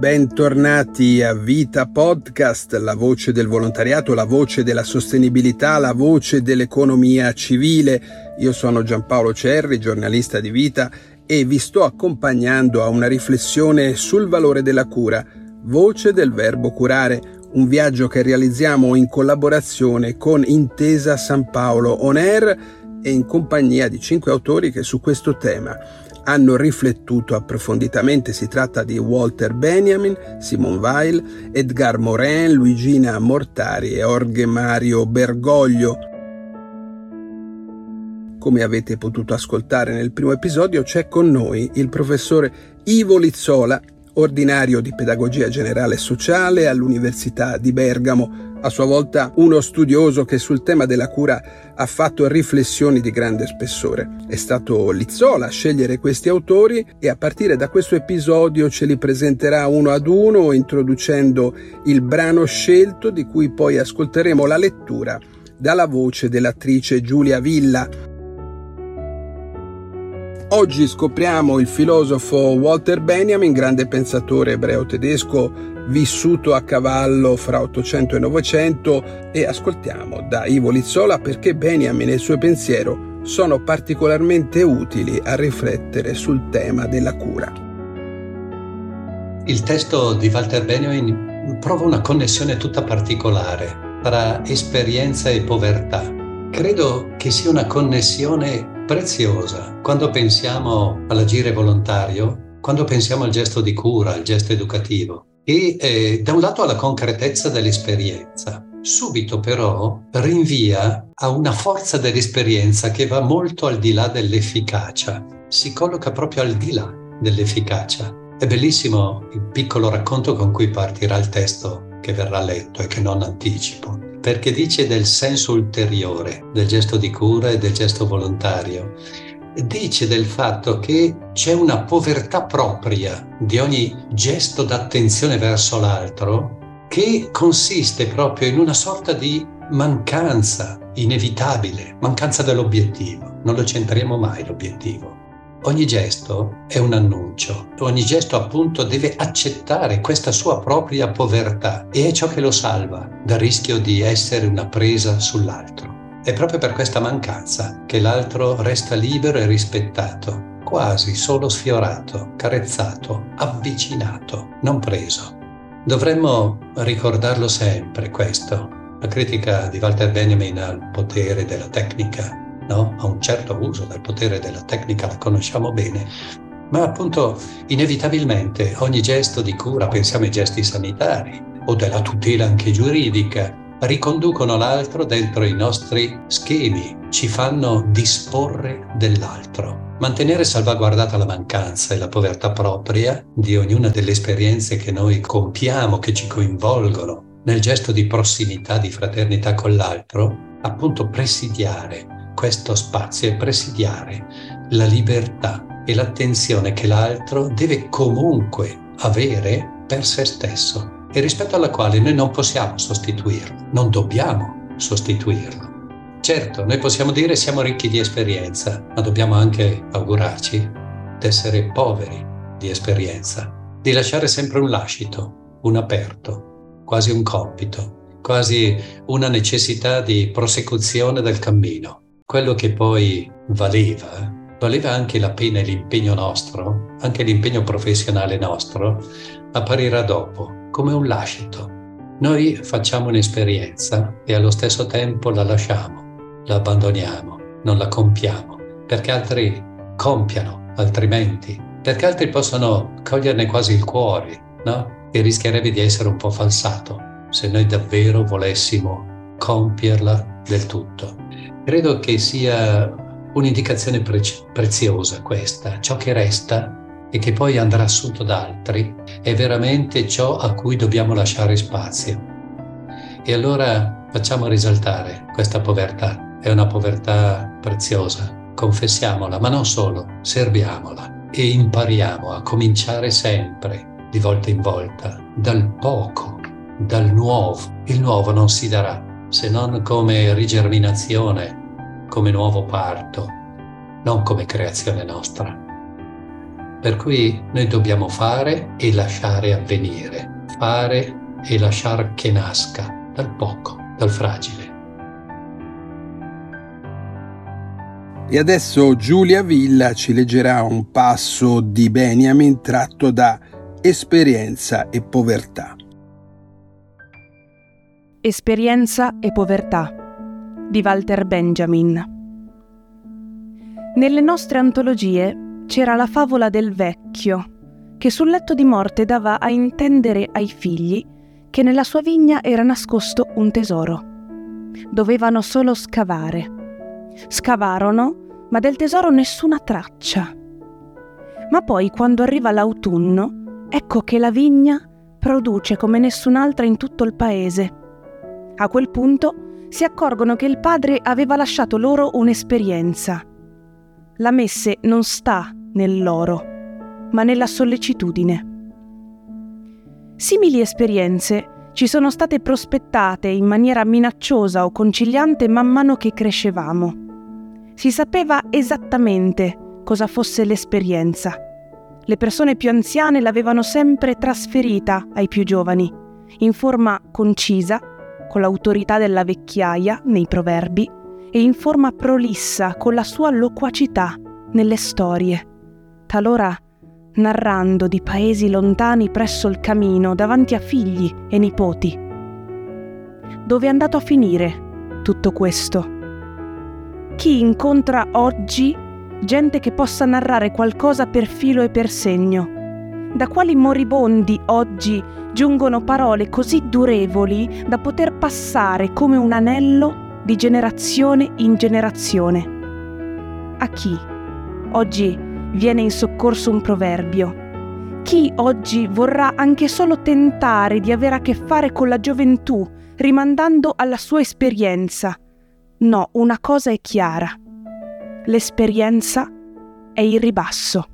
bentornati a Vita Podcast, la voce del volontariato, la voce della sostenibilità, la voce dell'economia civile. Io sono Giampaolo Cerri, giornalista di Vita e vi sto accompagnando a una riflessione sul valore della cura, voce del verbo curare, un viaggio che realizziamo in collaborazione con Intesa San Paolo On Air e in compagnia di cinque autori che su questo tema hanno riflettuto approfonditamente. Si tratta di Walter Benjamin, Simon Weil, Edgar Morin, Luigina Mortari e Orge Mario Bergoglio. Come avete potuto ascoltare nel primo episodio, c'è con noi il professore Ivo Lizzola, ordinario di pedagogia generale sociale all'Università di Bergamo, a sua volta uno studioso che sul tema della cura ha fatto riflessioni di grande spessore. È stato Lizzola a scegliere questi autori e a partire da questo episodio ce li presenterà uno ad uno introducendo il brano scelto di cui poi ascolteremo la lettura dalla voce dell'attrice Giulia Villa, Oggi scopriamo il filosofo Walter Benjamin, grande pensatore ebreo tedesco vissuto a cavallo fra 800 e 900 e ascoltiamo da Ivo Lizzola perché Benjamin e il suo pensiero sono particolarmente utili a riflettere sul tema della cura. Il testo di Walter Benjamin prova una connessione tutta particolare tra esperienza e povertà. Credo che sia una connessione preziosa. Quando pensiamo all'agire volontario, quando pensiamo al gesto di cura, al gesto educativo, e eh, da un lato alla concretezza dell'esperienza, subito però rinvia a una forza dell'esperienza che va molto al di là dell'efficacia, si colloca proprio al di là dell'efficacia. È bellissimo il piccolo racconto con cui partirà il testo che verrà letto e che non anticipo perché dice del senso ulteriore del gesto di cura e del gesto volontario. Dice del fatto che c'è una povertà propria di ogni gesto d'attenzione verso l'altro che consiste proprio in una sorta di mancanza inevitabile, mancanza dell'obiettivo. Non lo centriamo mai l'obiettivo. Ogni gesto è un annuncio, ogni gesto appunto deve accettare questa sua propria povertà e è ciò che lo salva dal rischio di essere una presa sull'altro. È proprio per questa mancanza che l'altro resta libero e rispettato, quasi solo sfiorato, carezzato, avvicinato, non preso. Dovremmo ricordarlo sempre questo. La critica di Walter Benjamin al potere della tecnica no? a un certo uso del potere della tecnica, la conosciamo bene, ma appunto inevitabilmente ogni gesto di cura, pensiamo ai gesti sanitari o della tutela anche giuridica, riconducono l'altro dentro i nostri schemi, ci fanno disporre dell'altro. Mantenere salvaguardata la mancanza e la povertà propria di ognuna delle esperienze che noi compiamo, che ci coinvolgono nel gesto di prossimità, di fraternità con l'altro, appunto presidiare questo spazio e presidiare la libertà e l'attenzione che l'altro deve comunque avere per se stesso e rispetto alla quale noi non possiamo sostituirlo, non dobbiamo sostituirlo. Certo, noi possiamo dire siamo ricchi di esperienza, ma dobbiamo anche augurarci di essere poveri di esperienza, di lasciare sempre un lascito, un aperto, quasi un compito, quasi una necessità di prosecuzione del cammino quello che poi valeva, valeva anche la pena e l'impegno nostro, anche l'impegno professionale nostro, apparirà dopo, come un lascito. Noi facciamo un'esperienza e allo stesso tempo la lasciamo, la abbandoniamo, non la compiamo, perché altri compiano, altrimenti, perché altri possono coglierne quasi il cuore, no? E rischierebbe di essere un po' falsato se noi davvero volessimo compierla del tutto. Credo che sia un'indicazione pre- preziosa questa, ciò che resta e che poi andrà assunto da altri è veramente ciò a cui dobbiamo lasciare spazio. E allora facciamo risaltare questa povertà, è una povertà preziosa, confessiamola, ma non solo, serviamola e impariamo a cominciare sempre, di volta in volta, dal poco, dal nuovo. Il nuovo non si darà se non come rigerminazione, come nuovo parto, non come creazione nostra. Per cui noi dobbiamo fare e lasciare avvenire, fare e lasciare che nasca dal poco, dal fragile. E adesso Giulia Villa ci leggerà un passo di Benjamin tratto da Esperienza e povertà. Esperienza e povertà di Walter Benjamin. Nelle nostre antologie c'era la favola del vecchio che sul letto di morte dava a intendere ai figli che nella sua vigna era nascosto un tesoro. Dovevano solo scavare. Scavarono, ma del tesoro nessuna traccia. Ma poi, quando arriva l'autunno, ecco che la vigna produce come nessun'altra in tutto il paese a quel punto si accorgono che il padre aveva lasciato loro un'esperienza. La messe non sta nell'oro, ma nella sollecitudine. Simili esperienze ci sono state prospettate in maniera minacciosa o conciliante man mano che crescevamo. Si sapeva esattamente cosa fosse l'esperienza. Le persone più anziane l'avevano sempre trasferita ai più giovani, in forma concisa con l'autorità della vecchiaia nei proverbi e in forma prolissa con la sua loquacità nelle storie, talora narrando di paesi lontani presso il camino davanti a figli e nipoti. Dove è andato a finire tutto questo? Chi incontra oggi gente che possa narrare qualcosa per filo e per segno? Da quali moribondi oggi giungono parole così durevoli da poter passare come un anello di generazione in generazione. A chi oggi viene in soccorso un proverbio? Chi oggi vorrà anche solo tentare di avere a che fare con la gioventù, rimandando alla sua esperienza? No, una cosa è chiara. L'esperienza è il ribasso.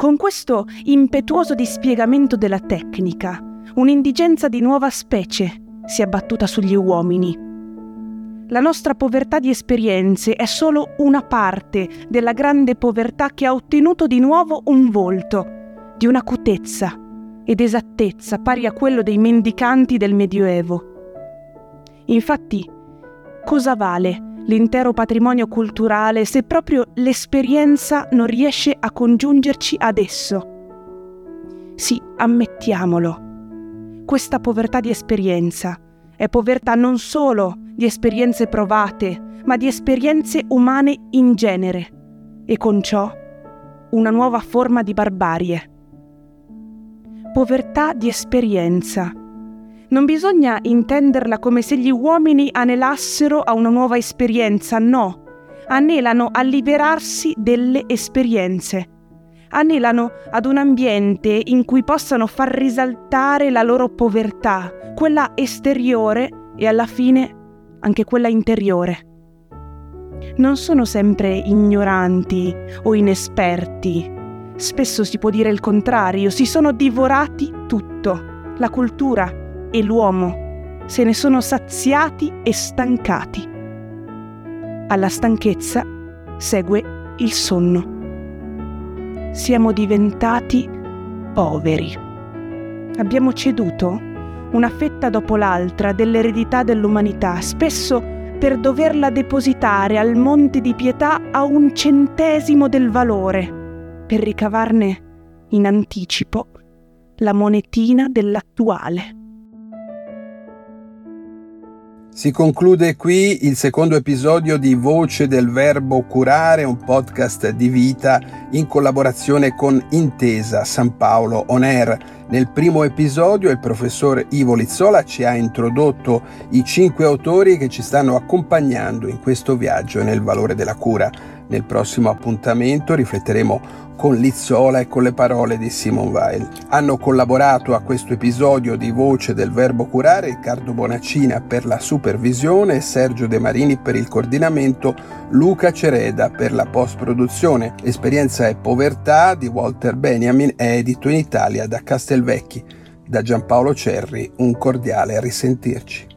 Con questo impetuoso dispiegamento della tecnica, un'indigenza di nuova specie si è abbattuta sugli uomini. La nostra povertà di esperienze è solo una parte della grande povertà che ha ottenuto di nuovo un volto, di un'acutezza ed esattezza pari a quello dei mendicanti del Medioevo. Infatti, cosa vale l'intero patrimonio culturale se proprio l'esperienza non riesce a congiungerci ad esso. Sì, ammettiamolo. Questa povertà di esperienza è povertà non solo di esperienze provate, ma di esperienze umane in genere, e con ciò una nuova forma di barbarie. Povertà di esperienza non bisogna intenderla come se gli uomini anelassero a una nuova esperienza, no. Anelano a liberarsi delle esperienze. Anelano ad un ambiente in cui possano far risaltare la loro povertà, quella esteriore e alla fine anche quella interiore. Non sono sempre ignoranti o inesperti. Spesso si può dire il contrario, si sono divorati tutto, la cultura, e l'uomo se ne sono saziati e stancati. Alla stanchezza segue il sonno. Siamo diventati poveri. Abbiamo ceduto una fetta dopo l'altra dell'eredità dell'umanità, spesso per doverla depositare al monte di pietà a un centesimo del valore, per ricavarne in anticipo la monetina dell'attuale. Si conclude qui il secondo episodio di Voce del Verbo Curare, un podcast di vita in collaborazione con Intesa San Paolo On Air. Nel primo episodio il professor Ivo Lizzola ci ha introdotto i cinque autori che ci stanno accompagnando in questo viaggio nel valore della cura. Nel prossimo appuntamento rifletteremo con Lizzola e con le parole di Simon Weil. Hanno collaborato a questo episodio di Voce del Verbo Curare Riccardo Bonaccina per la supervisione, Sergio De Marini per il coordinamento, Luca Cereda per la post-produzione. Esperienza e povertà di Walter Benjamin è edito in Italia da Castelvecchi. Da Giampaolo Cerri un cordiale risentirci.